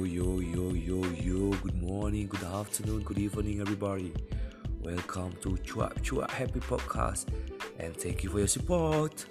yo, yo, yo yo good morning, good afternoon, good evening, everybody. Welcome to Chua Chua Happy Podcast and thank you for your support.